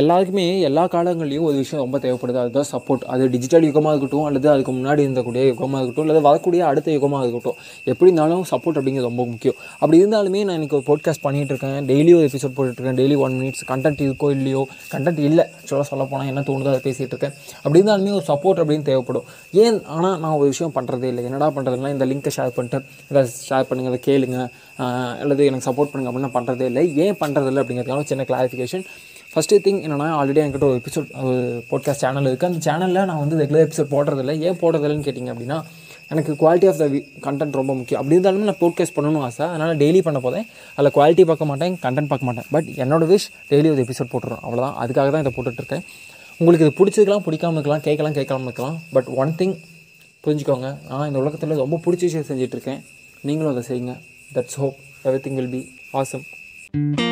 எல்லாருக்குமே எல்லா காலங்கள்லையும் ஒரு விஷயம் ரொம்ப தேவைப்படுது. அதுதான் சப்போர்ட் அது டிஜிட்டல் யுகமாக இருக்கட்டும் அல்லது அதுக்கு முன்னாடி இருந்தக்கூடிய யுகமாக இருக்கட்டும் அல்லது வரக்கூடிய அடுத்த யுகமாக இருக்கட்டும். எப்படி இருந்தாலும் சப்போர்ட் அப்படிங்கிறது ரொம்ப முக்கியம். அப்படி இருந்தாலுமே நான் இன்றைக்கி ஒரு பாட்காஸ்ட் பண்ணிகிட்டு இருக்கேன். டெய்லி ஒரு எபிசோட் போட்டுட்ருக்கேன் டெய்லி ஒன் மினிட்ஸ் கண்டென்ட் இருக்கோ இல்லையோ? கண்டென்ட் இல்லை. சொல்ல சொல்ல போனால் என்ன தோணுதோ அதை பேசிகிட்டு இருக்கேன். அப்படி இருந்தாலுமே ஒரு சப்போர்ட் அப்படின்னு தேவைப்படும். ஏன்? ஆனால் நான் ஒரு விஷயம் பண்ணுறதே இல்லை. என்னடா பண்ணுறதுனா இந்த லிங்க்கை ஷேர் பண்ணிட்டு இதை ஷேர் பண்ணுங்கள் அதை கேளுங்க அல்லது எனக்கு சப்போர்ட் பண்ணுங்க அப்படின்னு நான் பண்ணுறதே இல்லை. ஏன் பண்ணுறதில்ல அப்படிங்கிறதுக்கான சின்ன கிளாரிஃபிகேஷன் ஃபஸ்ட்டு திங் என்னன்னா ஆல்ரெடி என்கிட்ட ஒரு எபிசோட் ஒரு பாட்காஸ்ட் சேனல் இருக்குது அந்த சேனலில் நான் வந்து ரெகுலர் எபிசோட் போடுறதில்ல. ஏன் போடுறதில்லன்னு கேட்டிங்க அப்படின்னா எனக்கு குவாலிட்டி ஆஃப் த கண்டென்ட் ரொம்ப முக்கியம். அப்படி இருந்தாலும் நான் போட்காஸ்ட் பண்ணணும் ஆசை. அதனால் டெய்லி பண்ண போதேன் அதில் குவாலிட்டி பார்க்க மாட்டேன் கண்டென்ட் பார்க்க மாட்டேன். பட் என்னோட விஷ் டெய்லி ஒரு எபிசோட் போட்டுருவோம் அவ்வளோதான் அதுக்காக தான் இதை போட்டுட்ருக்கேன் உங்களுக்கு இது பிடிச்சிருக்கலாம் பிடிக்காம இருக்கலாம் கேட்கலாம் கேட்காம இருக்கலாம். பட் ஒன் திங் புரிஞ்சுக்கோங்க. நான் இந்த உலகத்தில் ரொம்ப பிடிச்ச விஷயம் செஞ்சிட்ருக்கேன் நீங்களும் அதை செய்யுங்க. That's hope everything will be awesome